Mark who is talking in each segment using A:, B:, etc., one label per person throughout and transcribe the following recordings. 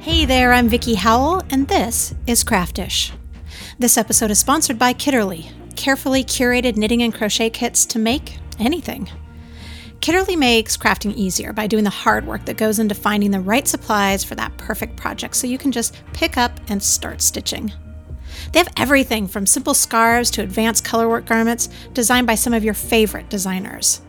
A: Hey there, I'm Vickie Howell, and this is Craftish. This episode is sponsored by Kitterly, carefully curated knitting and crochet kits to make anything. Kitterly makes crafting easier by doing the hard work that goes into finding the right supplies for that perfect project so you can just pick up and start stitching. They have everything from simple scarves to advanced colorwork garments designed by some of your favorite designers.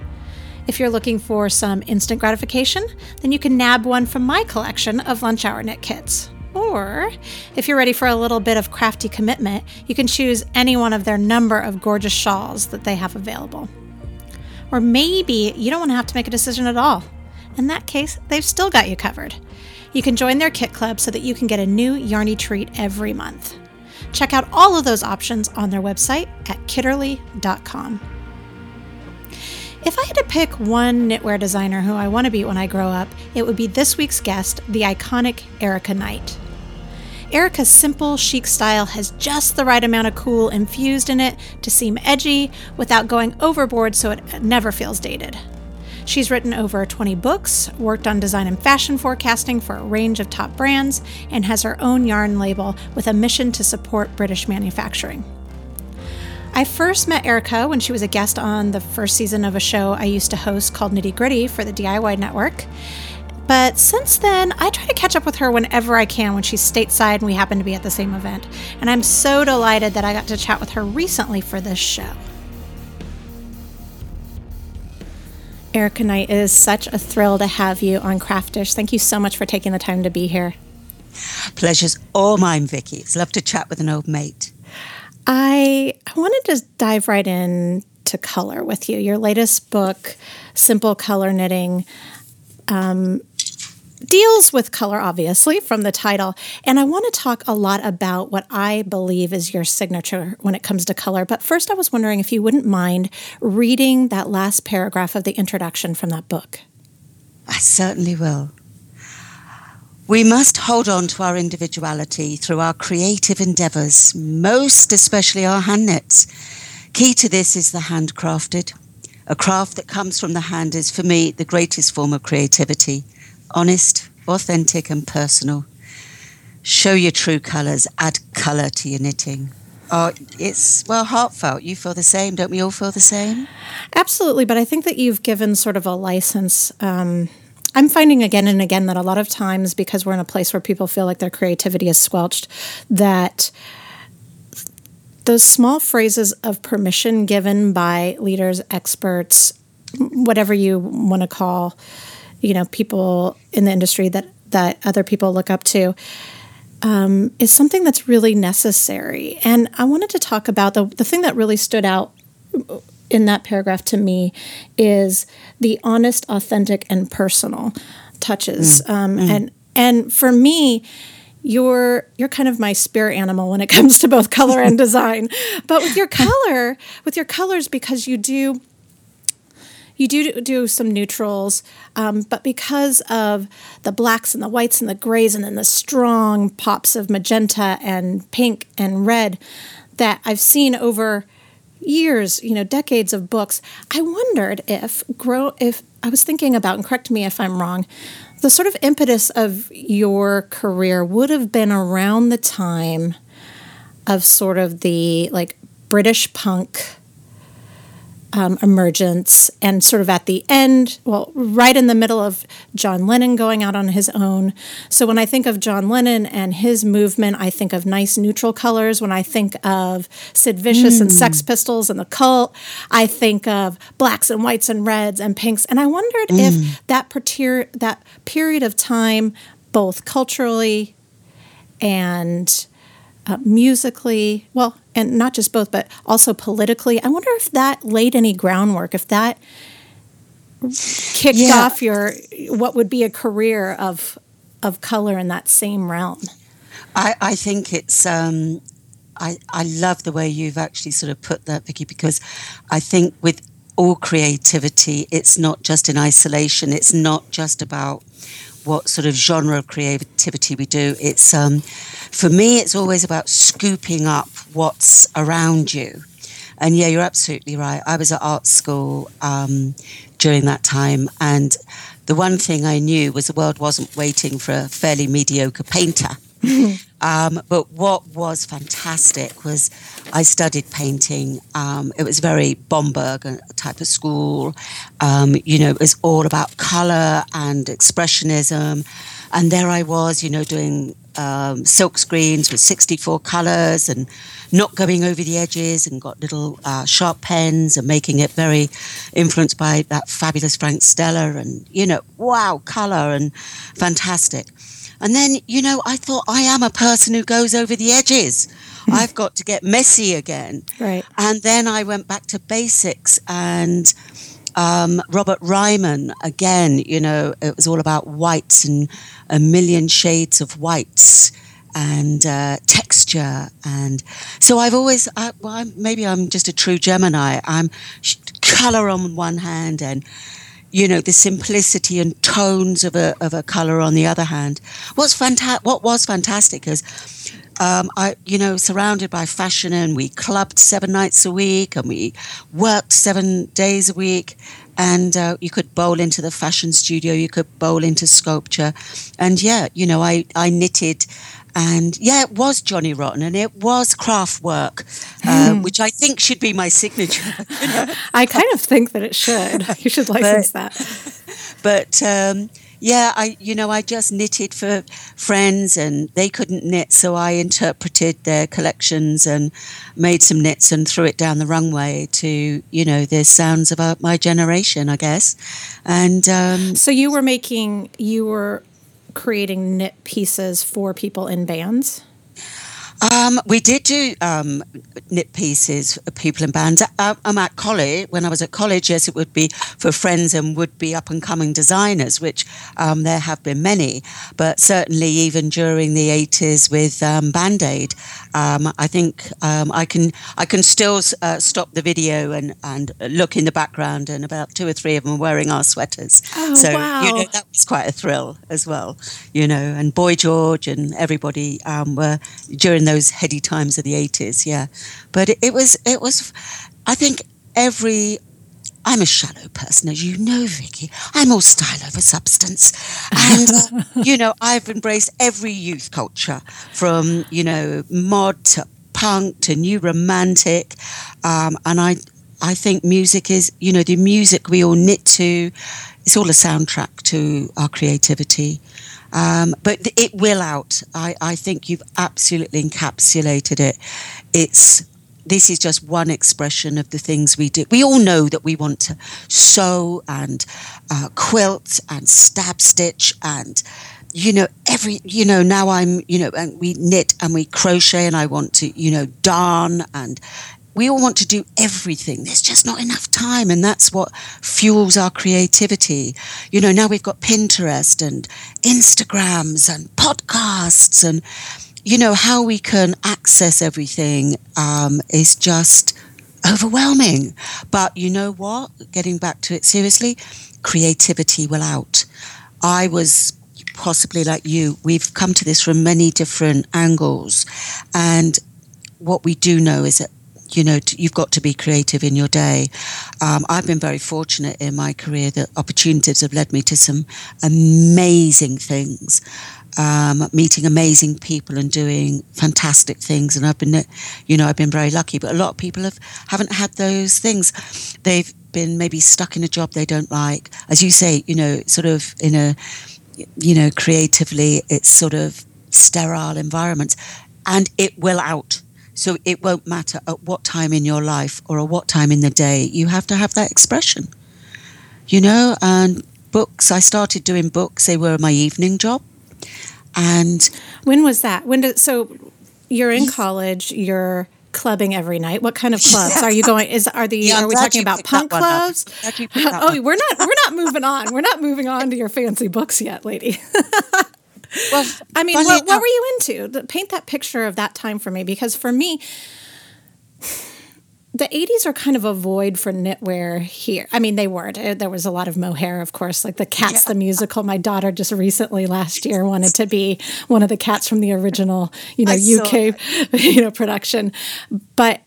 A: If you're looking for some instant gratification, then you can nab one from my collection of lunch hour knit kits. Or, if you're ready for a little bit of crafty commitment, you can choose any one of their number of gorgeous shawls that they have available. Or maybe you don't want to have to make a decision at all. In that case, they've still got you covered. You can join their kit club so that you can get a new yarny treat every month. Check out all of those options on their website at kitterly.com. If I had to pick one knitwear designer who I want to be when I grow up, it would be this week's guest, the iconic Erika Knight. Erika's simple, chic style has just the right amount of cool infused in it to seem edgy without going overboard so it never feels dated. She's written over 20 books, worked on design and fashion forecasting for a range of top brands, and has her own yarn label with a mission to support British manufacturing. I first met Erika when she was a guest on the first season of a show I used to host called Knitty Gritty for the DIY Network. But since then, I try to catch up with her whenever I can when she's stateside and we happen to be at the same event. And I'm so delighted that I got to chat with her recently for this show. Erika Knight, it is such a thrill to have you on Craftish. Thank you so much for taking the time to be here.
B: Pleasure's all mine, Vickie. It's love to chat with an old mate.
A: I, I wanted to dive right in to color with you. Your latest book, Simple Color Knitting, um, deals with color, obviously, from the title. And I want to talk a lot about what I believe is your signature when it comes to color. But first, I was wondering if you wouldn't mind reading that last paragraph of the introduction from that book.
B: I certainly will. We must hold on to our individuality through our creative endeavours, most especially our hand knits. Key to this is the handcrafted. A craft that comes from the hand is, for me, the greatest form of creativity honest, authentic, and personal. Show your true colours, add colour to your knitting. Oh, it's well heartfelt. You feel the same, don't we all feel the same?
A: Absolutely, but I think that you've given sort of a license. Um, I'm finding again and again that a lot of times, because we're in a place where people feel like their creativity is squelched, that those small phrases of permission given by leaders, experts, whatever you want to call, you know, people in the industry that that other people look up to, um, is something that's really necessary. And I wanted to talk about the the thing that really stood out in that paragraph to me is the honest, authentic, and personal touches. Mm. Um, mm. And and for me, you're you're kind of my spirit animal when it comes to both color and design. But with your color, with your colors, because you do you do do some neutrals, um, but because of the blacks and the whites and the grays and then the strong pops of magenta and pink and red that I've seen over years, you know, decades of books, I wondered if grow if I was thinking about and correct me if I'm wrong, the sort of impetus of your career would have been around the time of sort of the like British punk um, emergence and sort of at the end, well, right in the middle of John Lennon going out on his own. So when I think of John Lennon and his movement, I think of nice neutral colors. When I think of Sid Vicious mm. and Sex Pistols and the cult, I think of blacks and whites and reds and pinks. And I wondered mm. if that, per- that period of time, both culturally and uh, musically, well, and not just both, but also politically. I wonder if that laid any groundwork, if that kicked yeah. off your what would be a career of of color in that same realm.
B: I, I think it's um, I, I love the way you've actually sort of put that, Vickie, because I think with all creativity, it's not just in isolation. It's not just about what sort of genre of creativity we do. It's um, for me, it's always about scooping up what's around you. And yeah, you're absolutely right. I was at art school um, during that time, and the one thing I knew was the world wasn't waiting for a fairly mediocre painter. um, but what was fantastic was I studied painting. Um, it was very Bomberg type of school. Um, you know, it was all about color and expressionism. And there I was, you know, doing um, silk screens with 64 colors and not going over the edges and got little uh, sharp pens and making it very influenced by that fabulous Frank Stella and, you know, wow, color and fantastic. And then, you know, I thought I am a person who goes over the edges. I've got to get messy again.
A: Right.
B: And then I went back to basics and um, Robert Ryman, again, you know, it was all about whites and a million shades of whites and uh, texture. And so I've always, I, well, I'm, maybe I'm just a true Gemini. I'm color on one hand and, you know, the simplicity and tones of a, of a color on the other hand. What's fanta- what was fantastic is um, I, you know, surrounded by fashion, and we clubbed seven nights a week, and we worked seven days a week, and uh, you could bowl into the fashion studio, you could bowl into sculpture, and yeah, you know, I I knitted. And yeah, it was Johnny Rotten, and it was Kraftwerk, uh, mm. which I think should be my signature.
A: I kind of think that it should. You should license but,
B: that. But um, yeah, I you know I just knitted for friends and they couldn't knit, so I interpreted their collections and made some knits and threw it down the runway to you know the sounds of uh, my generation, I guess. And um,
A: so you were making you were creating knit pieces for people in bands.
B: Um, we did do um, knit pieces for people in bands. I, I'm at college. When I was at college, yes, it would be for friends and would be up and coming designers, which um, there have been many. But certainly, even during the 80s with um, Band Aid, um, I think um, I can I can still uh, stop the video and, and look in the background, and about two or three of them wearing our sweaters.
A: Oh,
B: so
A: wow.
B: you know that was quite a thrill as well. You know, and Boy George and everybody were during those heady times of the 80s, yeah. But it, it was, it was, I think every I'm a shallow person, as you know, Vickie. I'm all style over substance. And, you know, I've embraced every youth culture from, you know, mod to punk to new romantic. Um, and I, I think music is, you know, the music we all knit to, it's all a soundtrack to our creativity. Um, but it will out. I, I think you've absolutely encapsulated it. It's this is just one expression of the things we do. We all know that we want to sew and uh, quilt and stab stitch and you know every you know now I'm you know and we knit and we crochet and I want to you know darn and we all want to do everything. There's just not enough time, and that's what fuels our creativity. You know, now we've got Pinterest and Instagrams and podcasts, and you know how we can access everything um, is just overwhelming. But you know what? Getting back to it seriously, creativity will out. I was possibly like you. We've come to this from many different angles, and what we do know is that you know, you've got to be creative in your day. Um, I've been very fortunate in my career that opportunities have led me to some amazing things. Um, meeting amazing people and doing fantastic things, and I've been, you know, I've been very lucky. But a lot of people have haven't had those things. They've been maybe stuck in a job they don't like, as you say, you know, sort of in a, you know, creatively, it's sort of sterile environment, and it will out so it won't matter at what time in your life or at what time in the day, you have to have that expression. You know, and books, I started doing books, they were my evening job. And
A: when was that? When did so you're in college, you're clubbing every night. What kind of clubs yeah. are you going? Is are the yeah, are we talking about punk clubs? oh, we're not we're not moving on. We're not moving on to your fancy books yet, lady. Well, I mean, what, what were you into? Paint that picture of that time for me, because for me, the 80s are kind of a void for knitwear here. I mean, they weren't. Uh, there was a lot of mohair, of course, like the Cats, yeah. the musical. My daughter just recently last year wanted to be one of the cats from the original, you know, UK, you know, production. But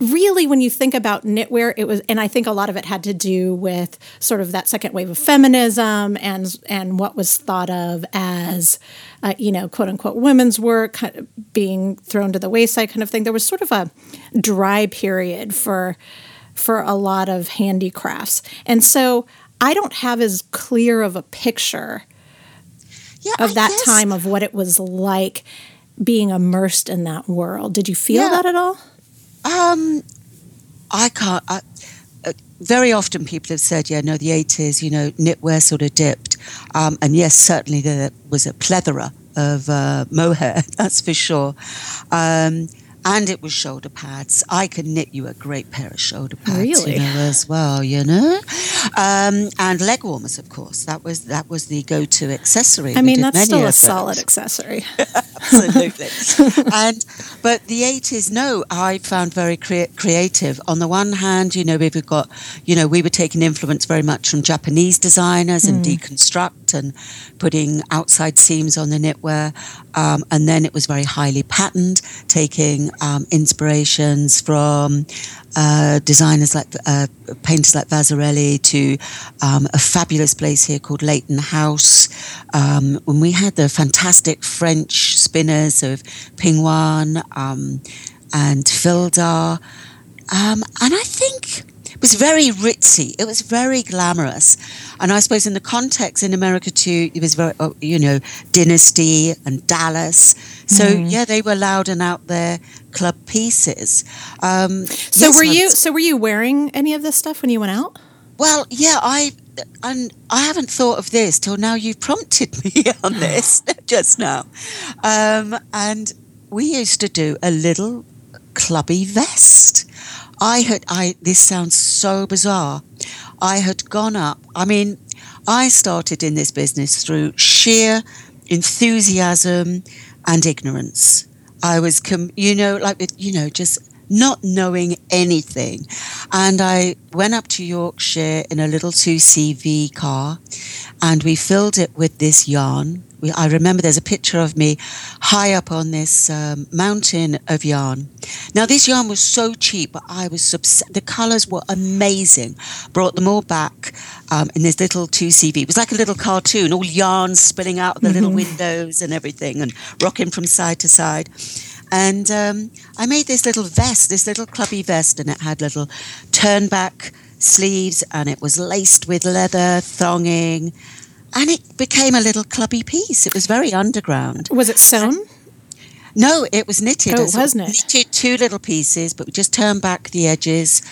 A: really when you think about knitwear it was and i think a lot of it had to do with sort of that second wave of feminism and and what was thought of as uh, you know quote unquote women's work kind of being thrown to the wayside kind of thing. There was sort of a dry period for for a lot of handicrafts. And so i don't have as clear of a picture
B: Yeah,
A: of
B: I
A: that
B: guess-
A: time of what it was like being immersed in that world. Did you feel
B: Yeah.
A: that at all
B: Um, I can't. I, uh, very often people have said, yeah, no, the 80s, you know, knitwear sort of dipped. Um, and yes, certainly there was a plethora of uh, mohair, that's for sure. Um, and it was shoulder pads. I could knit you a great pair of shoulder pads,
A: Really?
B: you know, as well, you know. Um, and leg warmers, of course. That was that was the go-to accessory.
A: i mean that's still a solid accessory
B: absolutely. and but the eighties, no, I found very crea- creative. On the one hand, you know, we've got, you know, we were taking influence very much from Japanese designers and deconstruct and putting outside seams on the knitwear, um, and then it was very highly patterned, taking um, inspirations from. Uh, designers like uh, painters like Vasarely to um, a fabulous place here called Leighton House. Um, when we had the fantastic French spinners of Pingouin um, and Fildar, um, and I think it was very ritzy. It was very glamorous, and I suppose in the context in America too, it was very oh, you know Dynasty and Dallas. So yeah, they were loud and out there club pieces. Um,
A: So
B: yes,
A: were you so were you wearing any of this stuff when you went out?
B: Well, yeah, I and I haven't thought of this till now. You've prompted me on this just now, um, and we used to do a little clubby vest. I had I. This sounds so bizarre. I had gone up. I mean, I started in this business through sheer enthusiasm and ignorance. I was, com- you know, like, you know, just not knowing anything. And I went up to Yorkshire in a little 2CV car and we filled it with this yarn. We, I remember there's a picture of me high up on this um, mountain of yarn. Now, this yarn was so cheap, but I was obs- the colours were amazing. Brought them all back um, in this little 2CV. It was like a little cartoon, all yarn spilling out of the little windows and everything and rocking from side to side. And um, I made this little vest, this little clubby vest, and it had little turn back sleeves and it was laced with leather thonging. And it became a little clubby piece. It was very underground.
A: Was it sewn?
B: No, it was knitted.
A: Oh,
B: I
A: wasn't it?
B: Knitted two little pieces, but we just turned back the edges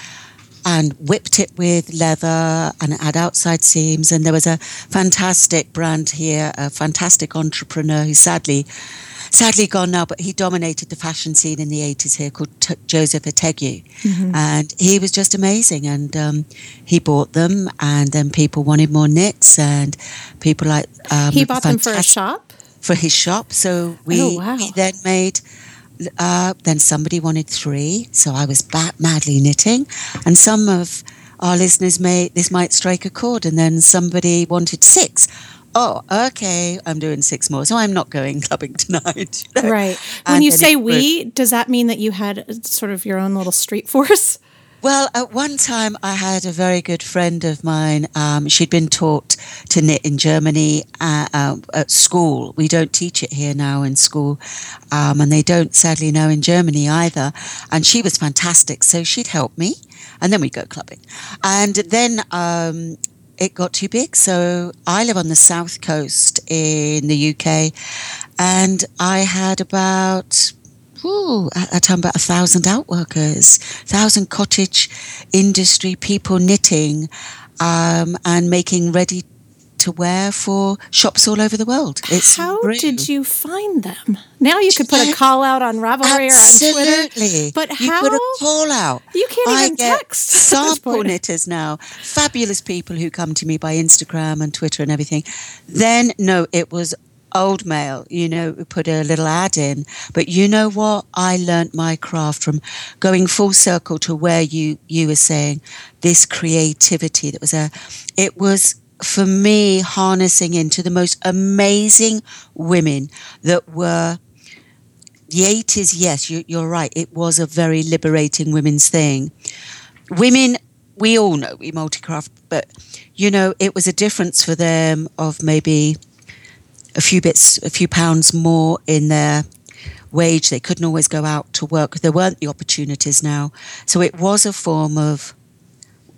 B: and whipped it with leather and it had outside seams. And there was a fantastic brand here, a fantastic entrepreneur who sadly, sadly gone now, but he dominated the fashion scene in the 80s here called T- Joseph Ettedgui.
A: Mm-hmm.
B: And he was just amazing. And um, he bought them and then people wanted more knits and people like... Um,
A: he bought them for a shop.
B: for his shop. So we,
A: Oh, wow.
B: we then made. Uh, then somebody wanted three, so I was ba- madly knitting, and some of our listeners may this might strike a chord, and then somebody wanted six. Oh, okay, I'm doing six more, so I'm not going clubbing tonight. you know.
A: Right. When
B: And
A: you say
B: grew.
A: we, does that mean that you had sort of your own little street force?
B: Well, at one time, I had a very good friend of mine. Um, she'd been taught to knit in Germany uh, uh, at school. We don't teach it here now in school, um, and they don't sadly now in Germany either. And she was fantastic, so she'd help me, and then we'd go clubbing. And then um, it got too big, so I live on the south coast in the UK, and I had about Ooh, at that time about a thousand outworkers, thousand cottage industry people knitting um, and making ready to wear for shops all over the world. It's
A: How did you find them? Now you could put a call out on Ravelry or on Twitter.
B: Absolutely.
A: But
B: you
A: how?
B: put a call out.
A: You can't
B: I
A: even
B: get
A: text
B: sample knitters now, fabulous people who come to me by Instagram and Twitter and everything. Then no, it was old mail. You know, we put a little ad in. But you know what? I learnt my craft from going full circle to where you you were saying this creativity. That was a. It was for me harnessing into the most amazing women that were the 80s, yes, you, you're right. It was a very liberating women's thing. Women, we all know we multicraft, but you know, it was a difference for them of maybe a few bits, a few pounds more in their wage. They couldn't always go out to work. There weren't the opportunities now. So it was a form of,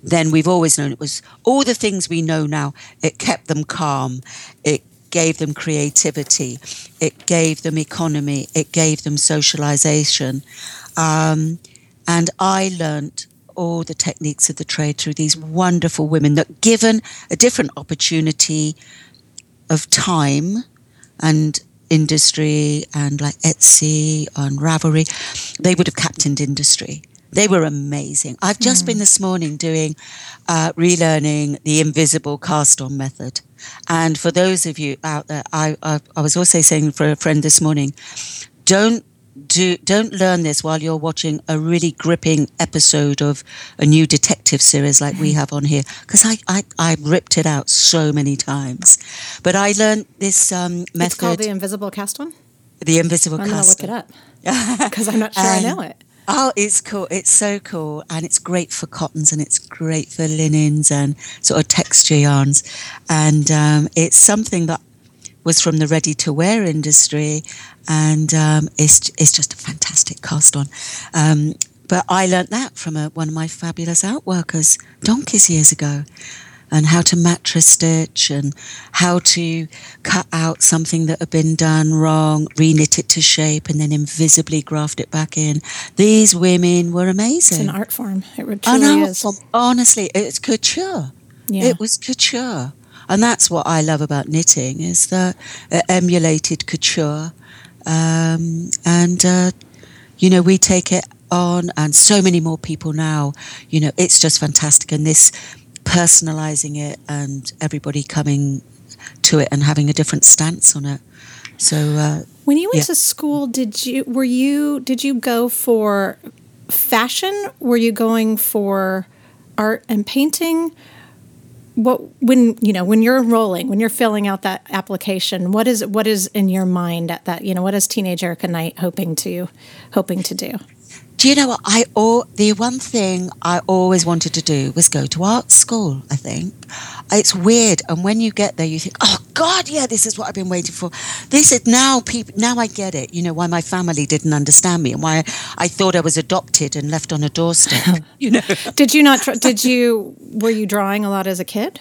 B: then we've always known it was all the things we know now. It kept them calm. It gave them creativity. It gave them economy. It gave them socialization. Um, and I learnt all the techniques of the trade through these wonderful women that, given a different opportunity of time and industry and like Etsy and Ravelry, they would have captained industry. They were amazing. I've just mm. been this morning doing uh, relearning the invisible cast on method. And for those of you out there, I, I, I was also saying for a friend this morning, don't do don't learn this while you're watching a really gripping episode of a new detective series like we mm. have on here because I, I I ripped it out so many times but I learned this um, method it's
A: called the invisible cast one
B: the invisible
A: I'm
B: cast
A: gonna look it up because I'm not sure I know it
B: Oh, it's cool. It's so cool. And it's great for cottons and it's great for linens and sort of texture yarns. And um, it's something that was from the ready to wear industry, and um, it's it's just a fantastic cast on. Um, but I learnt that from a, one of my fabulous outworkers donkeys years ago, and how to mattress stitch and how to cut out something that had been done wrong, reknit it to shape, and then invisibly graft it back in. These women were amazing.
A: It's an art form. It truly an art
B: is. Form. Honestly, it's couture. Yeah. It was couture. And that's what I love about knitting is that it emulated couture. Um, and, uh, you know, we take it on and so many more people now, you know, it's just fantastic. And this personalizing it and everybody coming to it and having a different stance on it. So, uh,
A: when you went yeah. to school, did you, were you, did you go for fashion? Were you going for art and painting? what when you know when you're enrolling when you're filling out that application what is what is in your mind at that you know what is teenage Erika Knight hoping to hoping to do
B: do you know what? I all the one thing I always wanted to do was go to art school I think. It's weird and when you get there you think oh god yeah this is what I've been waiting for. This is now people now I get it you know why my family didn't understand me and why I thought I was adopted and left on a doorstep. You know?
A: Did you not did you were you drawing a lot as a kid?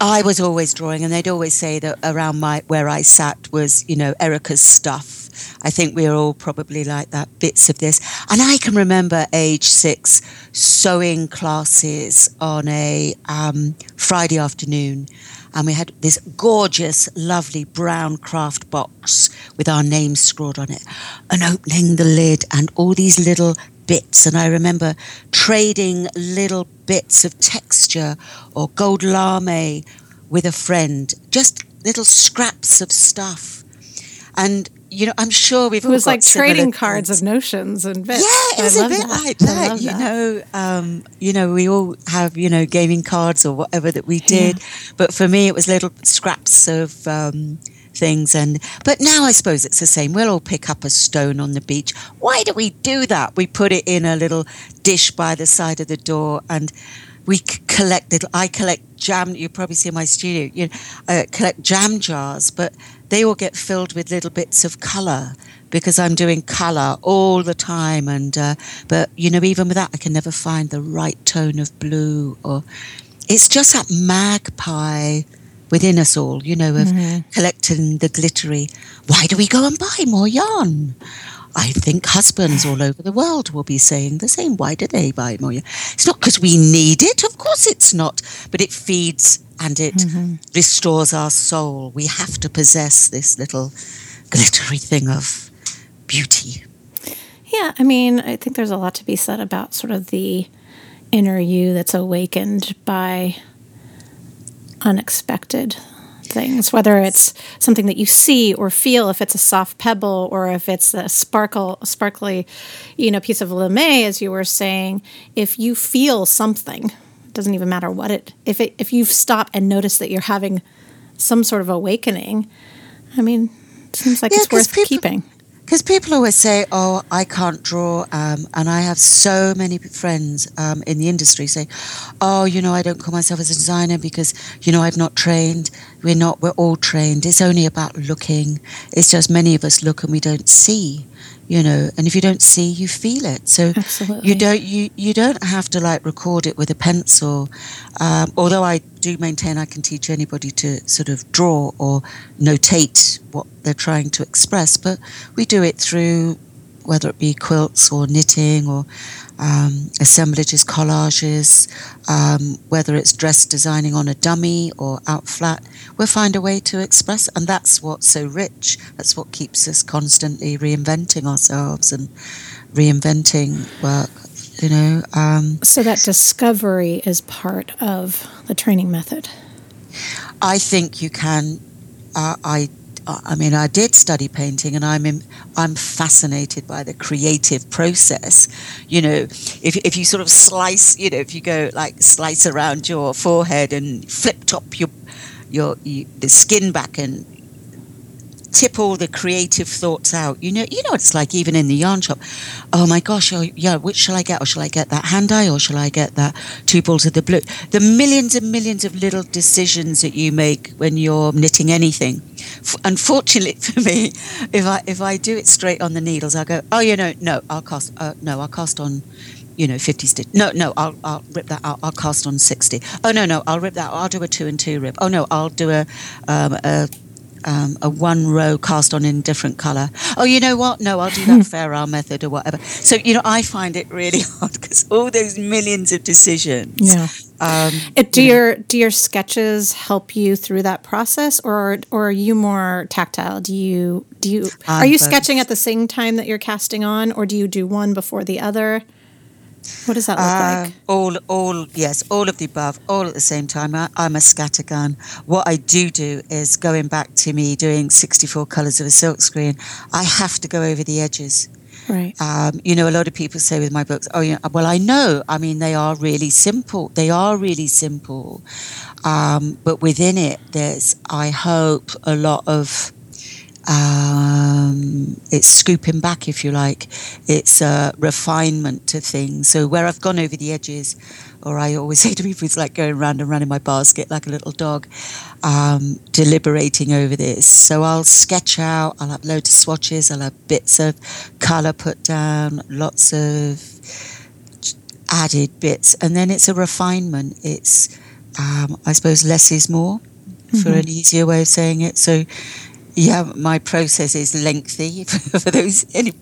B: I was always drawing, and they'd always say that around my where I sat was, you know, Erika's stuff. I think we are all probably like that, bits of this. And I can remember age six sewing classes on a um, Friday afternoon. And we had this gorgeous, lovely brown craft box with our names scrawled on it, and opening the lid and all these little bits. And I remember trading little bits of texture or gold lame with a friend, just little scraps of stuff. And you know, I'm sure we've.
A: It was like trading cards of notions and bits.
B: Yeah, it's a bit that. like that. You that. know, um, you know, we all have you know gaming cards or whatever that we did, yeah. but for me, it was little scraps of. Um, things and but now I suppose it's the same. We'll all pick up a stone on the beach. Why do we do that? We put it in a little dish by the side of the door and we collect little I collect jam you probably see in my studio you know, uh, collect jam jars but they all get filled with little bits of color because I'm doing color all the time. And uh, but you know, even with that, I can never find the right tone of blue. Or it's just that magpie within us all, you know, of mm-hmm. collecting the glittery. Why do we go and buy more yarn? I think husbands all over the world will be saying the same. Why do they buy more? It's not because we need it. Of course it's not. But it feeds and it mm-hmm. restores our soul. We have to possess this little glittery thing of beauty.
A: Yeah, I mean, I think there's a lot to be said about sort of the inner you that's awakened by unexpected things, whether it's something that you see or feel, if it's a soft pebble or if it's a sparkle, sparkly, you know, piece of lame, as you were saying. If you feel something, it doesn't even matter what it. If it, if you stop and notice that you're having some sort of awakening, I mean, it seems like yeah, it's worth
B: people,
A: keeping
B: Because people always say, "Oh, I can't draw," um, and I have so many friends um, in the industry say, "Oh, you know, I don't call myself as a designer because you know I've not trained. We're not. We're all trained. It's only about looking. It's just many of us look and we don't see." You know and if you don't see you feel it so
A: Absolutely.
B: you don't you you don't have to like record it with a pencil um, although i do maintain i can teach anybody to sort of draw or notate what they're trying to express but we do it through whether it be quilts or knitting or um, assemblages, collages, um, whether it's dress designing on a dummy or out flat, we'll find a way to express. And that's what's so rich. That's what keeps us constantly reinventing ourselves and reinventing work, you know. Um,
A: so that discovery is part of the training method.
B: I think you can. Uh, I I mean, I did study painting, and I'm in, I'm fascinated by the creative process. You know, if if you sort of slice, you know, if you go like slice around your forehead and flip top your your, your the skin back and tip all the creative thoughts out. You know, you know, it's like even in the yarn shop. Oh my gosh, oh, yeah, which shall I get? Or shall I get that hand eye? Or shall I get that two balls of the blue? The millions and millions of little decisions that you make when you're knitting anything. Unfortunately for me, if I if I do it straight on the needles, I go, oh, you know, no, I'll cast, uh, no, I'll cast on you know, 50 stitch. No, no, I'll, I'll rip that out. I'll cast on 60. Oh, no, no, I'll rip that. I'll do a two and two rip. Oh, no, I'll do a, um, a um, a one row cast on in different colour. Oh, you know what? No, I'll do that fair Isle method or whatever. So, you know, I find it really hard because all those millions of decisions.
A: Yeah. Um, do you know. your do your sketches help you through that process, or or are you more tactile? Do you do you are you sketching at the same time that you're casting on, or do you do one before the other? What does that look uh, like?
B: All, all, yes, all of the above, all at the same time. I, am a scattergun. What I do do is going back to me doing 64 colours of a silkscreen. I have to go over the edges.
A: Right.
B: Um, you know, a lot of people say with my books, oh, yeah, well, I know. I mean, they are really simple. They are really simple. Um, but within it, there's, I hope, a lot of um, it's scooping back, if you like. It's a refinement to things. So where I've gone over the edges, or I always say to people, it's like going round and round in my basket like a little dog, um, deliberating over this. So I'll sketch out. I'll have loads of swatches. I'll have bits of colour put down, lots of added bits, and then it's a refinement. It's, um, I suppose, less is more, mm-hmm. for an easier way of saying it. So yeah, my process is lengthy. For those any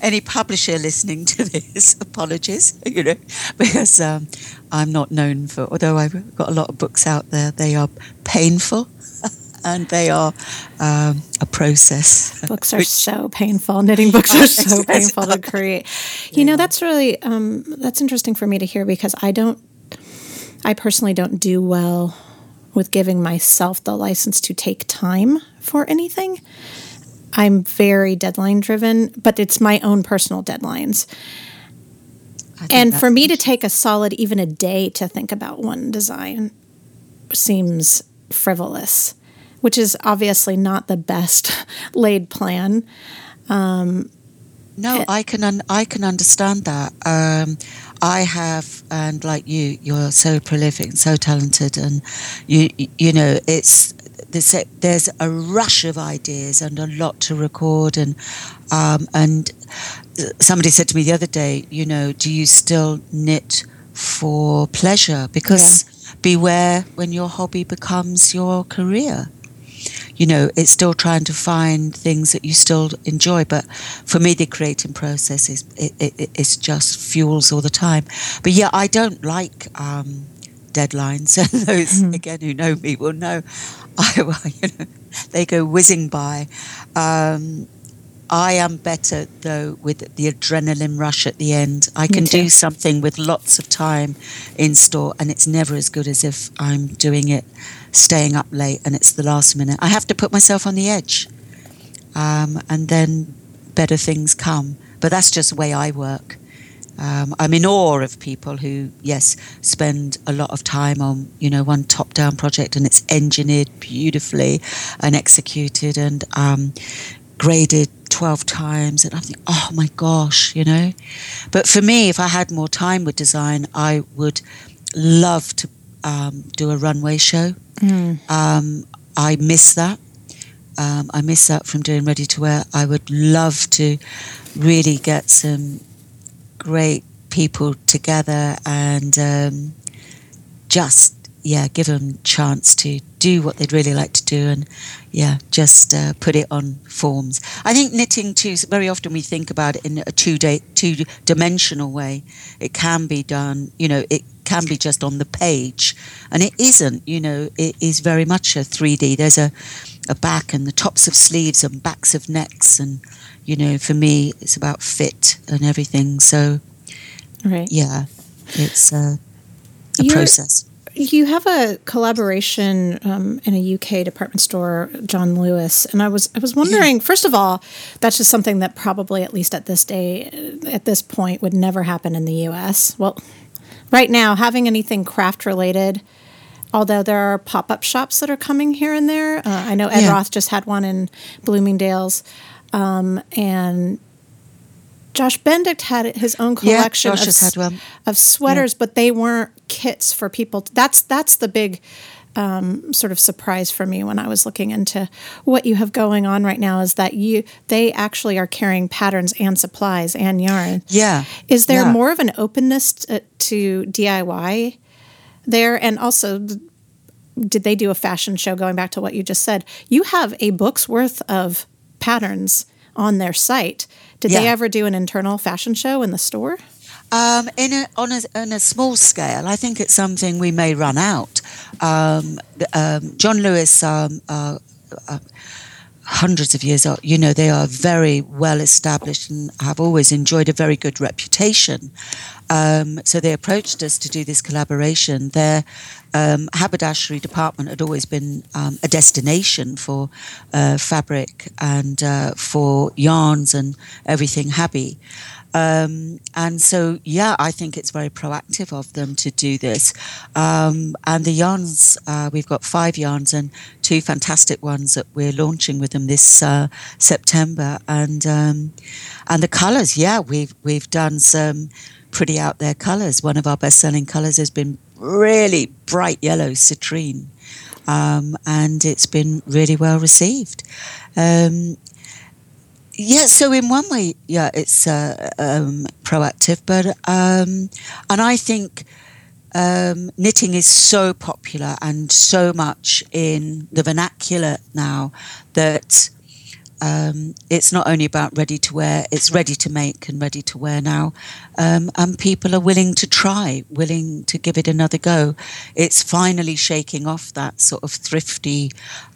B: any publisher listening to this, apologies, you know, because um, I'm not known for. Although I've got a lot of books out there, they are painful. And they are um, a process.
A: Books are which, so painful. Knitting books are so painful to create. You yeah. know, that's really um, that's interesting for me to hear because I don't, I personally don't do well with giving myself the license to take time for anything. I'm very deadline driven, but it's my own personal deadlines. And for me to take a solid, even a day to think about one design seems frivolous, which is obviously not the best laid plan. Um,
B: no, I can un- I can understand that. Um, I have, and like you, you're so prolific and so talented, and you you know it's there's a, rush of ideas and a lot to record and um, and somebody said to me the other day, you know, do you still knit for pleasure? Because yeah. beware when your hobby becomes your career. You know, it's still trying to find things that you still enjoy. But for me, the creating process is it, it, it's just fuels all the time. But yeah, I don't like um, deadlines. And those mm-hmm. again who know me will know I, you know, they go whizzing by. Um, I am better though with the adrenaline rush at the end. I can do something with lots of time in store, and it's never as good as if I'm doing it staying up late and it's the last minute. I have to put myself on the edge, um, and then better things come. But that's just the way I work. Um, I'm in awe of people who, yes, spend a lot of time on, you know, one top-down project and it's engineered beautifully and executed and um, graded 12 times and I think, oh my gosh, you know. But for me, if I had more time with design, I would love to um, do a runway show. Mm. Um, I miss that. Um, I miss that from doing ready to wear. I would love to really get some great people together and um, just yeah give them chance to do what they'd really like to do and yeah just uh, put it on forms. I think knitting too very often we think about it in a two day two dimensional way. It can be done you know it can be just on the page. And it isn't you know it is very much a 3d there's a a back and the tops of sleeves and backs of necks and you know for me it's about fit and everything. So
A: right.
B: yeah it's uh, a You're, process
A: you have a collaboration um, in a UK department store, John Lewis, and I was I was wondering. Yeah. First of all, that's just something that probably, at least at this day, at this point, would never happen in the US. Well, right now, having anything craft related, although there are pop up shops that are coming here and there. Uh, I know Ed yeah. Roth just had one in Bloomingdale's, um, and Josh Bendict had his own collection
B: yeah, of,
A: of, sweaters, yeah. but they weren't kits for people. That's that's the big um, sort of surprise for me when I was looking into what you have going on right now is that you they actually are carrying patterns and supplies and yarn.
B: Yeah.
A: Is there
B: yeah.
A: more of an openness to, to DIY there, and also? Did they do a fashion show going back to what you just said? You have a book's worth of patterns on their site did yeah. they ever do an internal fashion show in the store?
B: Um, in a, on, a, on a small scale, I think it's something we may run out. Um, um, John Lewis, um, uh, uh, hundreds of years old, you know, they are very well established and have always enjoyed a very good reputation. Um, so they approached us to do this collaboration. Their um, haberdashery department had always been um, a destination for uh, fabric and uh, for yarns and everything habby. Um, and so, yeah, I think it's very proactive of them to do this. Um, and the yarns, uh, we've got five yarns and two fantastic ones that we're launching with them this uh, September. And um, and the colours, yeah, we've we've done some pretty out there colours. One of our best selling colours has been really bright yellow citrine. Um, and it's been really well received. Um, yeah, so in one way, yeah, it's uh, um, proactive, but um, and I think um, knitting is so popular and so much in the vernacular now that um, it's not only about ready to wear; it's ready to make and ready to wear now, um, and people are willing to try, willing to give it another go. It's finally shaking off that sort of thrifty,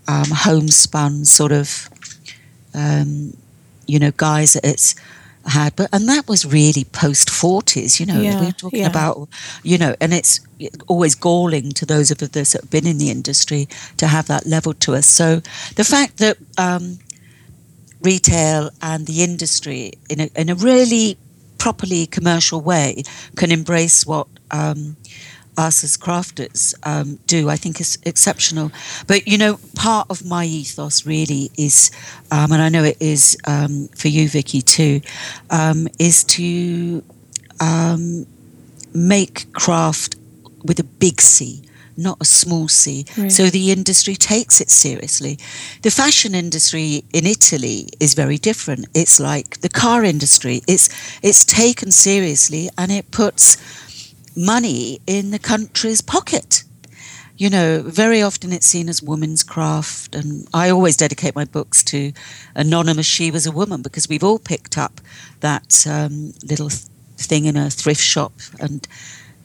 B: um, homespun sort of um, you know, guys that it's had, but and that was really post forties. You know, yeah, we're talking yeah. about, you know, and it's always galling to those of us that have been in the industry to have that level to us. So the fact that um, retail and the industry, in a in a really properly commercial way, can embrace what um, us as crafters um, do, I think is exceptional. But you know, part of my ethos really is, um, and I know it is um, for you, Vickie, too, um, is to um, make craft with a big C. Not a small c. Right. So the industry takes it seriously. The fashion industry in Italy is very different. It's like the car industry. It's it's taken seriously and it puts money in the country's pocket. You know, very often it's seen as woman's craft, and I always dedicate my books to Anonymous She Was a Woman because we've all picked up that um, little thing in a thrift shop and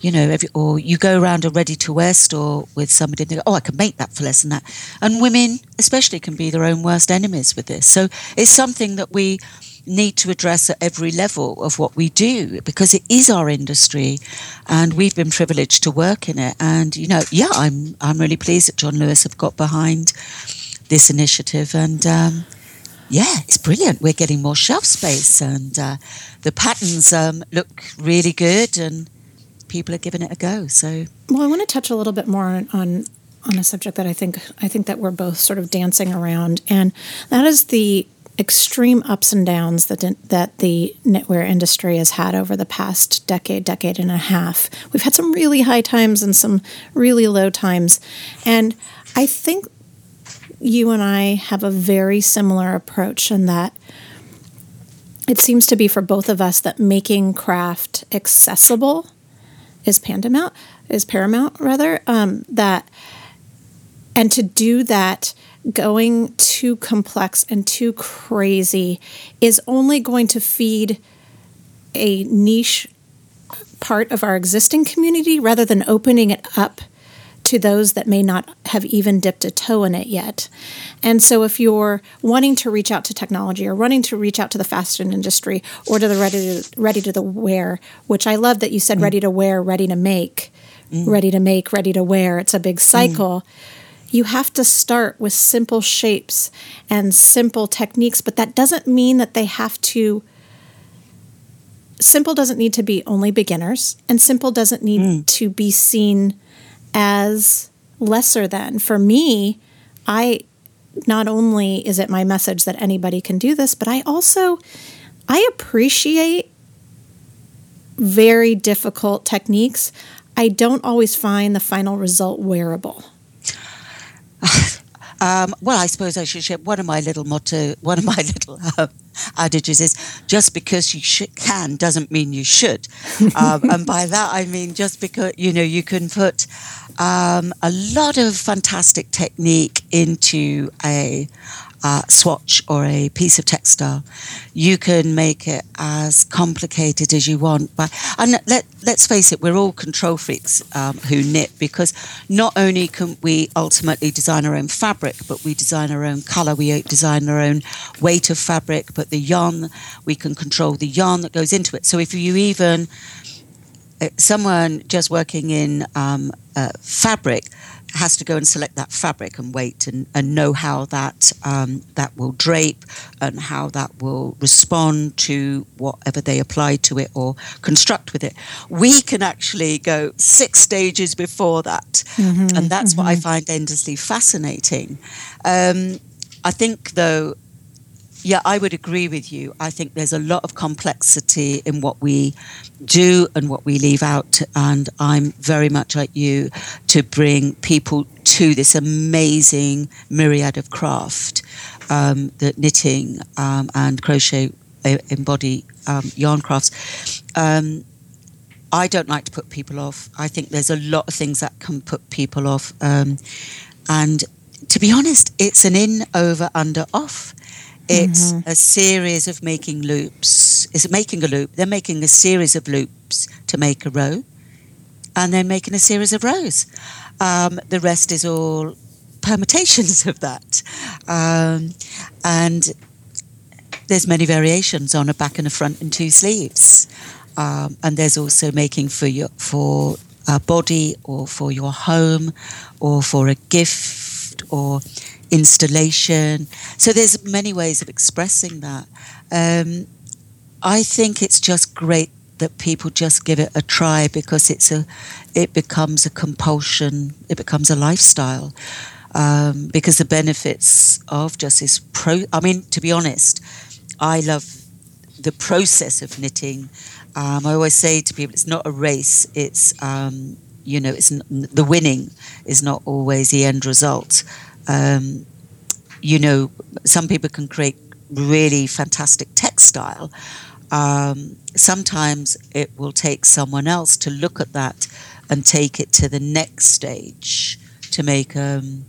B: you know, every, or you go around a ready to wear store with somebody and they go, oh, I can make that for less than that. And women, especially, can be their own worst enemies with this. So it's something that we need to address at every level of what we do because it is our industry and we've been privileged to work in it and you know yeah i'm i'm really pleased that john lewis have got behind this initiative and um, yeah it's brilliant we're getting more shelf space and uh, the patterns um, look really good and people are giving it a go so
A: well i want to touch a little bit more on, on on a subject that I think I think that we're both sort of dancing around, and that is the extreme ups and downs that that the knitwear industry has had over the past decade, decade and a half. We've had some really high times and some really low times, and I think you and I have a very similar approach in that it seems to be for both of us that making craft accessible is paramount is paramount rather um, that and to do that going too complex and too crazy is only going to feed a niche part of our existing community rather than opening it up to those that may not have even dipped a toe in it yet. And so, if you're wanting to reach out to technology or wanting to reach out to the fashion industry or to the ready to, ready to the wear, which I love that you said mm. ready to wear, ready to make, mm. ready to make, ready to wear, it's a big cycle. Mm. You have to start with simple shapes and simple techniques, but that doesn't mean that they have to simple doesn't need to be only beginners and simple doesn't need mm. to be seen as lesser than. For me, I not only is it my message that anybody can do this, but I also I appreciate very difficult techniques. I don't always find the final result wearable.
B: Um, well, I suppose I should share one of my little motto, one of my little uh, adages is just because you sh- can doesn't mean you should. Um, and by that I mean just because, you know, you can put um, a lot of fantastic technique into a uh, swatch or a piece of textile, you can make it as complicated as you want. But and let let's face it, we're all control freaks um, who knit because not only can we ultimately design our own fabric, but we design our own color, we design our own weight of fabric, but the yarn we can control the yarn that goes into it. So if you even uh, someone just working in um, uh, fabric has to go and select that fabric and wait and, and know how that um, that will drape and how that will respond to whatever they apply to it or construct with it. We can actually go six stages before that, mm-hmm, and that's mm-hmm. what I mm-hmm. find endlessly fascinating. Um, I think, though, yeah, I would agree with you. I think there's a lot of complexity in what we do and what we leave out. And I'm very much like you to bring people to this amazing myriad of craft um, that knitting um, and crochet uh, embody um, yarn crafts. Um, I don't like to put people off. I think there's a lot of things that can put people off. Um, and to be honest, it's an in, over, under, off. It's mm-hmm. a series of making loops. It's making a loop. They're making a series of loops to make a row, and then making a series of rows. Um, the rest is all permutations of that, um, and there's many variations on a back and a front and two sleeves. Um, and there's also making for your for a body or for your home or for a gift or installation. So there's many ways of expressing that. Um, I think it's just great that people just give it a try because it's a, it becomes a compulsion. It becomes a lifestyle. Um, because the benefits of just this pro. I mean, to be honest, I love the process of knitting. Um, I always say to people, it's not a race. It's um, you know, it's the winning is not always the end result um, you know, some people can create really fantastic textile. Um, sometimes it will take someone else to look at that and take it to the next stage to make a um,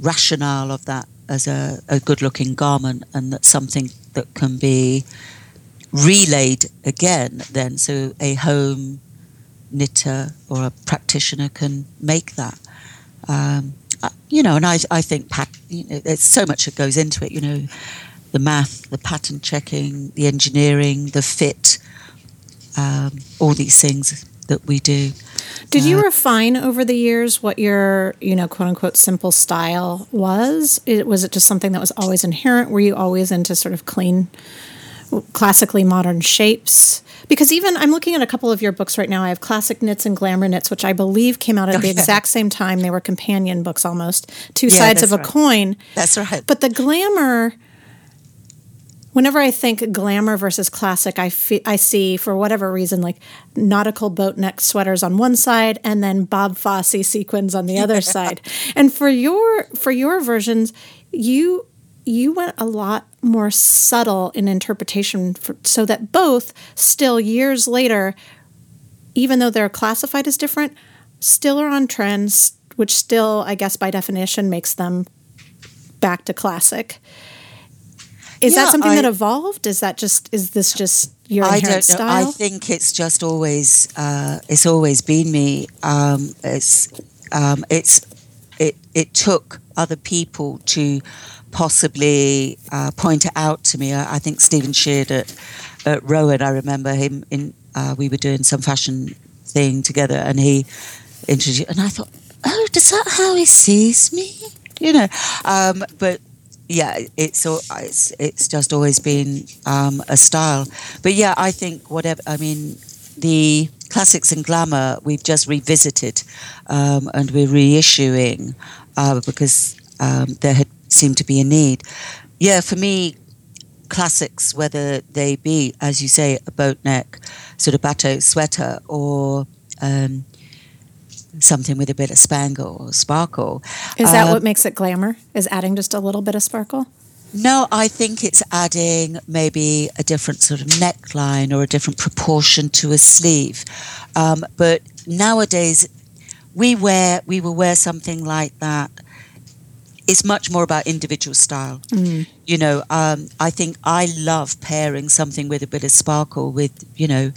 B: rationale of that as a, a good looking garment and that's something that can be relayed again then so a home knitter or a practitioner can make that um, you know, and I, I think pat, you know, there's so much that goes into it. You know, the math, the pattern checking, the engineering, the fit, um, all these things that we do.
A: Did uh, you refine over the years what your, you know, quote unquote simple style was? It, was it just something that was always inherent? Were you always into sort of clean, classically modern shapes? Because even I'm looking at a couple of your books right now. I have Classic Knits and Glamour Knits, which I believe came out at the exact same time. They were companion books almost, two yeah, sides of a
B: right.
A: coin.
B: That's right.
A: But the glamour whenever I think glamour versus classic, I, fe- I see, for whatever reason, like nautical boat neck sweaters on one side and then Bob Fosse sequins on the other side. And for your for your versions, you you went a lot more subtle in interpretation for, so that both still years later even though they're classified as different still are on trends which still i guess by definition makes them back to classic. Is yeah, that something I, that evolved? Is that just is this just your I don't know. style?
B: i think it's just always uh, it's always been me. Um, it's um, it's it it took other people to possibly uh, point it out to me. I, I, think Stephen Sheard at, at Rowan, I remember him in, uh, we were doing some fashion thing together and he introduced, and I thought, oh, does that how he sees me? You know, um, but yeah, it's it's it's just always been um, a style. But yeah, I think whatever. I mean, the classics and glamour we've just revisited, um, and we're reissuing uh, because um, there had seemed to be a need. Yeah, for me, classics, whether they be, as you say, a boat neck, sort of bateau sweater, or um, something with a bit of spangle or sparkle.
A: Is that um, what makes it glamour? Is adding just a little bit of sparkle?
B: No, I think it's adding maybe a different sort of neckline or a different proportion to a sleeve. Um, but nowadays, we wear we will wear something like that it's much more about individual style. Mm. You know, um, I think I love pairing something with a bit of sparkle with, you know,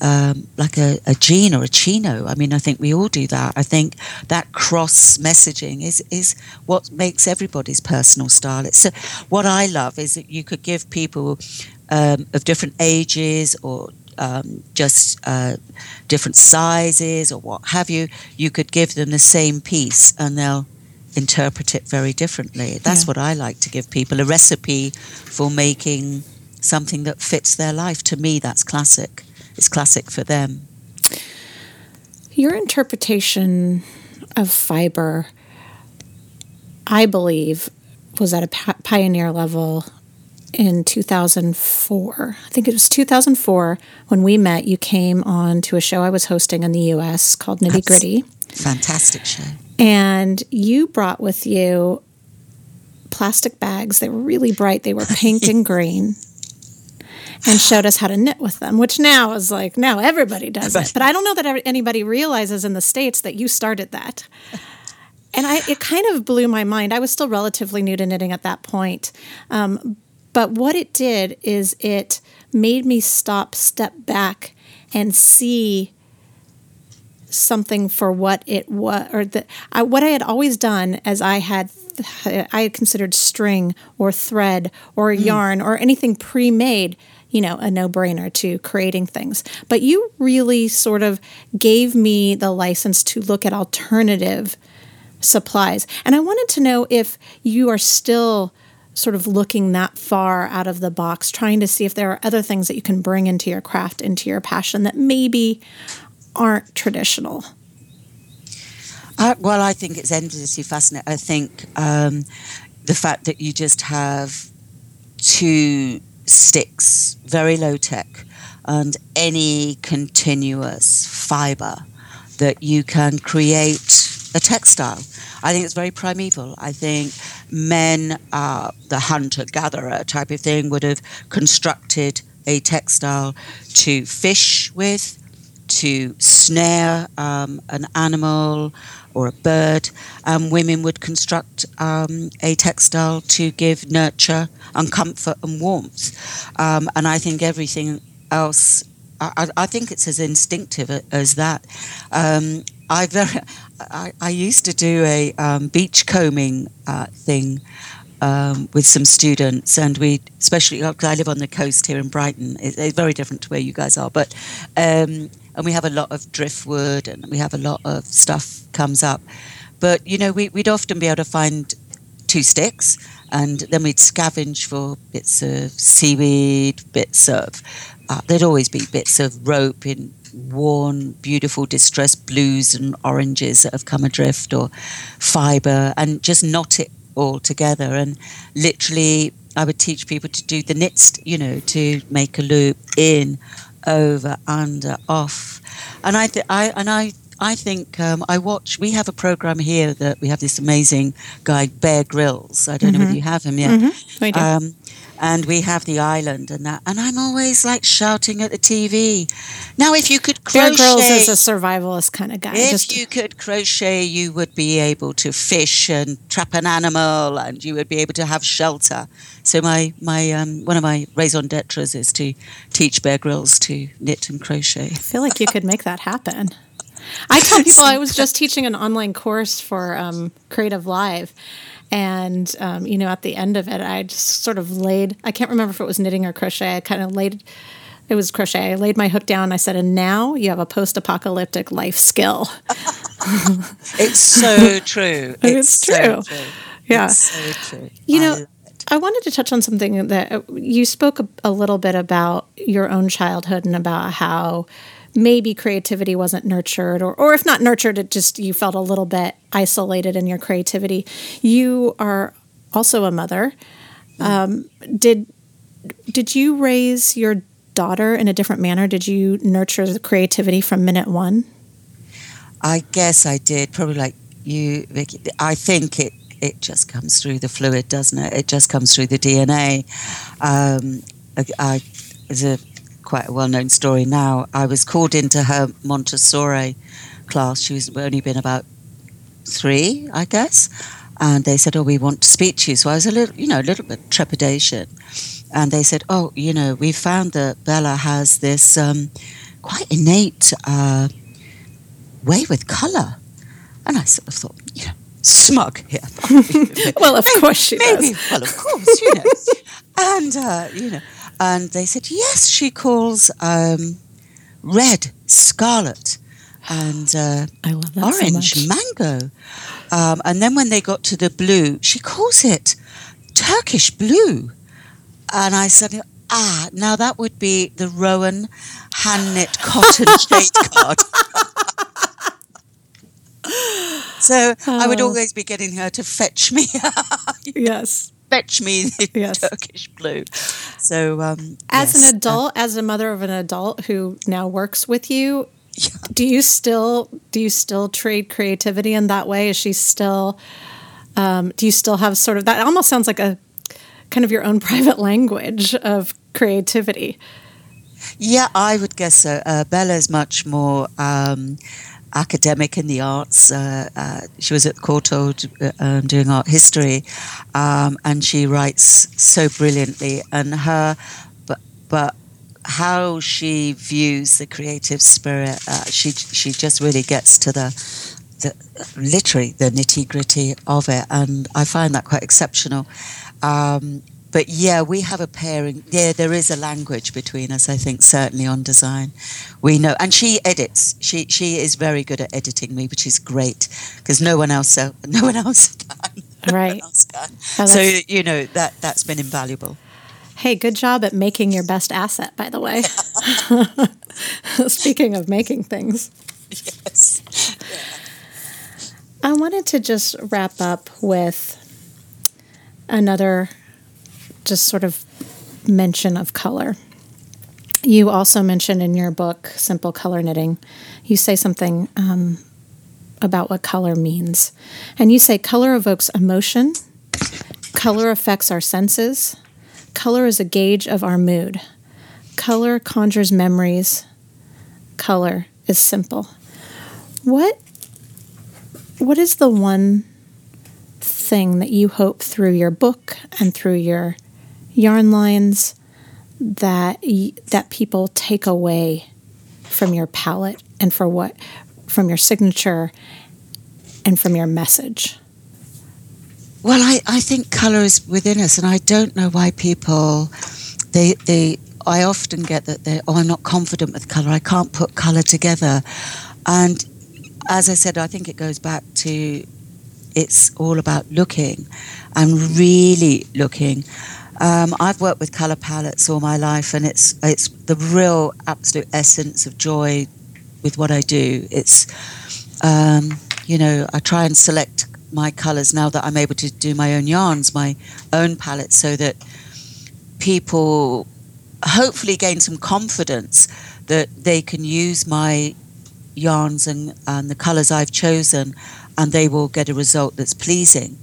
B: um, like a, a, jean or a chino. I mean, I think we all do that. I think that cross messaging is is what makes everybody's personal style. It's what I love is that you could give people um, of different ages or um, just uh, different sizes or what have you. You could give them the same piece and they'll interpret it very differently. That's yeah. what I like to give people a recipe for making something that fits their life. To me, that's classic. It's classic for them.
A: Your interpretation of fiber, I believe, was at a pioneer level in 2004. I think it was 2004 when we met. You came on to a show I was hosting in the US called Knitty Gritty.
B: Fantastic show.
A: And you brought with you plastic bags. They were really bright, they were pink and green. And showed us how to knit with them, which now is like, now everybody does it. But I don't know that anybody realizes in the States that you started that. And I, it kind of blew my mind. I was still relatively new to knitting at that point. Um, but what it did is it made me stop, step back, and see something for what it was, or the, I, what I had always done as I had I had considered string or thread or mm. yarn or anything pre-made, you know, a no-brainer to creating things. But you really sort of gave me the license to look at alternative supplies. And I wanted to know if you are still sort of looking that far out of the box, trying to see if there are other things that you can bring into your craft, into your passion that maybe aren't traditional?
B: Uh, well, I think it's endlessly fascinating. I think um, the fact that you just have two sticks, very low tech, and any continuous fiber that you can create a textile. I think it's very primeval. I think men, uh, the hunter gatherer type of thing, would have constructed a textile to fish with, to snare um, an animal or a bird, and women would construct um, a textile to give nurture and comfort and warmth. Um, and I think everything else, I, I, think it's as instinctive as that. Um, I very, I, I, used to do a um, beach combing uh, thing um, with some students, and we, especially because I live on the coast here in Brighton, it's, it's, very different to where you guys are, but um, and we have a lot of driftwood, and we have a lot of stuff comes up, but you know we, would often be able to find two sticks, and then we'd scavenge for bits of seaweed, bits of uh, there'd always be bits of rope in worn, beautiful, distressed blues and oranges that have come adrift, or fibre, and just knot it all together. And literally, I would teach people to do the knits, you know, to make a loop in, over, under, off. And I, th- I and I I think um, I watch. We have a program here that we have this amazing guy Bear Grylls. I don't mm-hmm. know whether mm-hmm. you have him yet.
A: Mm-hmm. Um,
B: and we have the island and that. And I'm always like shouting at the TV. Now, if you could crochet,
A: Bear Grylls is a survivalist kind of guy.
B: If just you could crochet, you would be able to fish and trap an animal, and you would be able to have shelter. So my my um, one of my raison d'être is to teach Bear Grylls to knit and crochet. I
A: feel like you could make that happen. I tell people I was just teaching an online course for um, Creative Live, and um, you know at the end of it i just sort of laid i can't remember if it was knitting or crochet. I kind of laid it was crochet. I laid my hook down. I said and now you have a post-apocalyptic life skill.
B: It's so true.
A: It's, it's true. So true. yeah. So true. you know I wanted to touch on something that uh, you spoke a, a little bit about your own childhood and about how maybe creativity wasn't nurtured or, or if not nurtured it just you felt a little bit isolated in your creativity. You are also a mother. Um, did did you raise your daughter in a different manner? Did you nurture the creativity from minute one?
B: I guess i did. Probably like you Vickie. i think it it just comes through the fluid doesn't it? It just comes through the dna um, I, I a quite a well known story now. I was called into her Montessori class. She was only been about three, I guess. And they said, Oh, we want to speak to you. So I was a little, you know, a little bit trepidation. And they said, Oh, you know, we found that Bella has this um, quite innate uh, way with colour. And I sort of thought, you know, smug here.
A: well, of course she maybe,
B: does. Well, of course, you know. and, uh, you know, and they said, yes, she calls um, red scarlet and uh, orange
A: so
B: mango. Um, and then when they got to the blue, she calls it Turkish blue. And I said, ah, now that would be the Rowan hand knit cotton shade card. so I would oh. always be getting her to fetch me.
A: yes
B: fetch me the yes. Turkish blue. So, um,
A: as yes. an adult, as a mother of an adult who now works with you, yeah. do you still do you still trade creativity in that way? Is she still? Um, do you still have sort of that? Almost sounds like a kind of your own private language of creativity.
B: Yeah, I would guess so. Uh, Bella's much more. Um, academic in the arts. Uh, uh, she was at Courtauld uh, um, doing art history, um, and she writes so brilliantly. And her, but but how she views the creative spirit, uh, she she just really gets to the. The, literally the nitty gritty of it, and I find that quite exceptional. Um, but yeah, we have a pairing. Yeah, there is a language between us. I think certainly on design, we know. And she edits. She she is very good at editing me, which is great because no one else uh, no one else can.
A: Right.
B: Oh, so you know that that's been invaluable.
A: Hey, good job at making your best asset, by the way. Speaking of making things.
B: Yes.
A: Yeah. I wanted to just wrap up with another just sort of mention of color. You also mention in your book, Simple Color Knitting, you say something um, about what color means. And you say color evokes emotion, color affects our senses, color is a gauge of our mood, color conjures memories, color is simple. What what is the one thing that you hope through your book and through your yarn lines that that people take away from your palette and for what from your signature and from your message?
B: Well, I, I think colour is within us, and I don't know why people they they. I often get that they oh I'm not confident with colour. I can't put colour together, and as I said, I think it goes back to it's all about looking and really looking um, I've worked with color palettes all my life, and it's it's the real absolute essence of joy with what I do. It's um, you know I try and select my colors now that I'm able to do my own yarns, my own palettes, so that people hopefully gain some confidence that they can use my yarns and, and the colors I've chosen and they will get a result that's pleasing.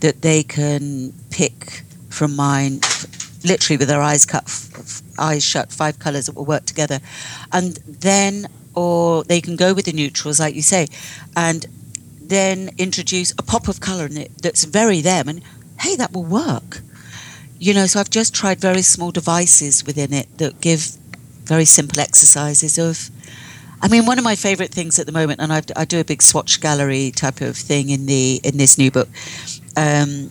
B: That they can pick from mine literally with their eyes cut, eyes shut, five colors that will work together. And then, or they can go with the neutrals, like you say, and then introduce a pop of color in it that's very them. And hey, that will work. You know, so I've just tried very small devices within it that give very simple exercises of I mean, one of my favourite things at the moment, and I, I, do a big swatch gallery type of thing in the in this new book, um,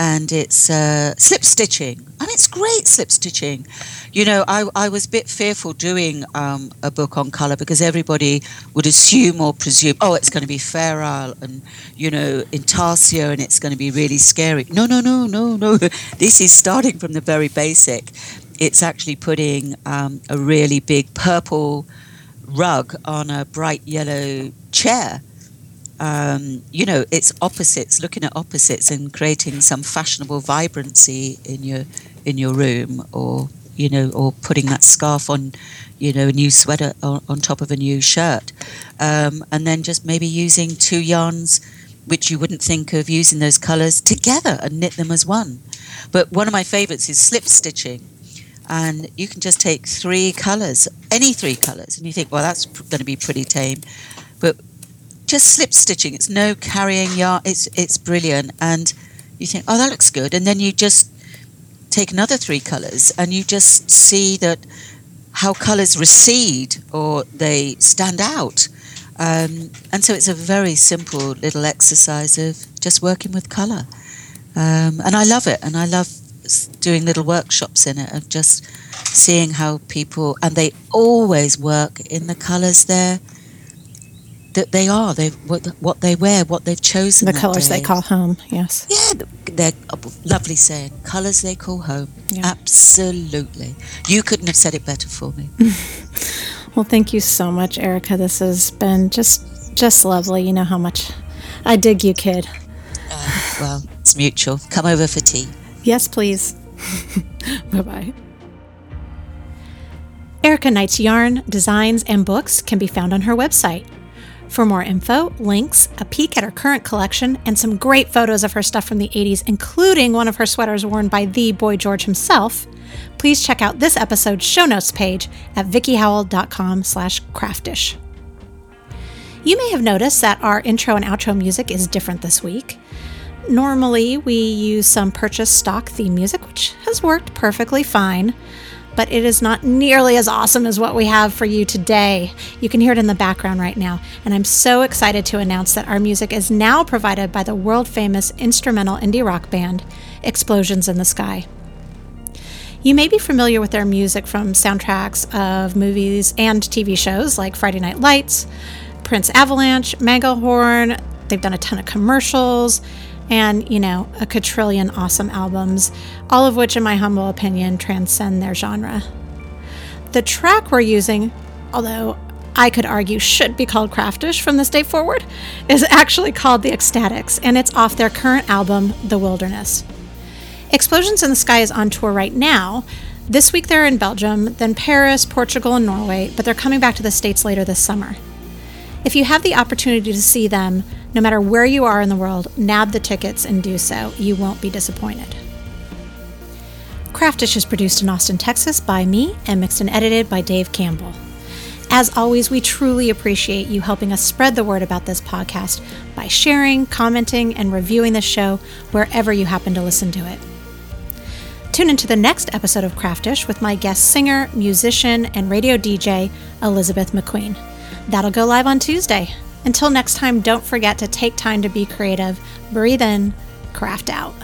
B: and it's uh, slip stitching, and it's great slip stitching. You know, I, I was a bit fearful doing um, a book on colour because everybody would assume or presume, oh, it's going to be Fair Isle and you know intarsia, and it's going to be really scary. No, no, no, no, no. this is starting from the very basic. It's actually putting um, a really big purple rug on a bright yellow chair. Um, you know, it's opposites, looking at opposites and creating some fashionable vibrancy in your in your room, or you know, or putting that scarf on, you know, a new sweater on, on top of a new shirt, um, and then just maybe using two yarns, which you wouldn't think of using those colours together and knit them as one. But one of my favourites is slip stitching. And you can just take three colors, any three colors, and you think, well, that's pr- going to be pretty tame, but just slip stitching. It's no carrying yarn. It's it's brilliant, and you think, oh, that looks good, and then you just take another three colors, and you just see that how colors recede or they stand out. Um, and so it's a very simple little exercise of just working with color. Um, and I love it, and I love doing little workshops in it of just seeing how people and they always work in the colours there that they are. They what, what they wear what they've chosen
A: the colours they call home yes.
B: Yeah they're lovely saying colours they call home. Yeah. absolutely. You couldn't have said it better for me.
A: Well thank you so much Erika. This has been just just lovely. You know how much i dig you kid.
B: Uh, well it's mutual. Come over for tea.
A: Yes, please. bye bye. Erika Knight's yarn, designs, and books can be found on her website. For more info, links, a peek at her current collection, and some great photos of her stuff from the 80s, including one of her sweaters worn by the Boy George himself, please check out this episode's show notes page at vickiehowell.com slash craftish. You may have noticed that our intro and outro music is different this week. Normally, we use some purchased stock theme music, which has worked perfectly fine, but it is not nearly as awesome as what we have for you today. You can hear it in the background right now, and I'm so excited to announce that our music is now provided by the world famous instrumental indie rock band Explosions in the Sky. You may be familiar with their music from soundtracks of movies and TV shows like Friday Night Lights, Prince Avalanche, Horn. They've done a ton of commercials, and, you know, a quadrillion awesome albums, all of which, in my humble opinion, transcend their genre. The track we're using, although I could argue should be called Craftish from this day forward, is actually called The Ecstatics, and it's off their current album, The Wilderness. Explosions in the Sky is on tour right now. This week they're in Belgium, then Paris, Portugal, and Norway, but they're coming back to the States later this summer. If you have the opportunity to see them, no matter where you are in the world, nab the tickets and do so. You won't be disappointed. Craftish is produced in Austin, Texas by me and mixed and edited by Dave Campbell. As always, we truly appreciate you helping us spread the word about this podcast by sharing, commenting, and reviewing the show wherever you happen to listen to it. Tune into the next episode of Craftish with my guest singer, musician, and radio DJ, Elizabeth McQueen. That'll go live on Tuesday. Until next time, don't forget to take time to be creative, breathe in, craft out.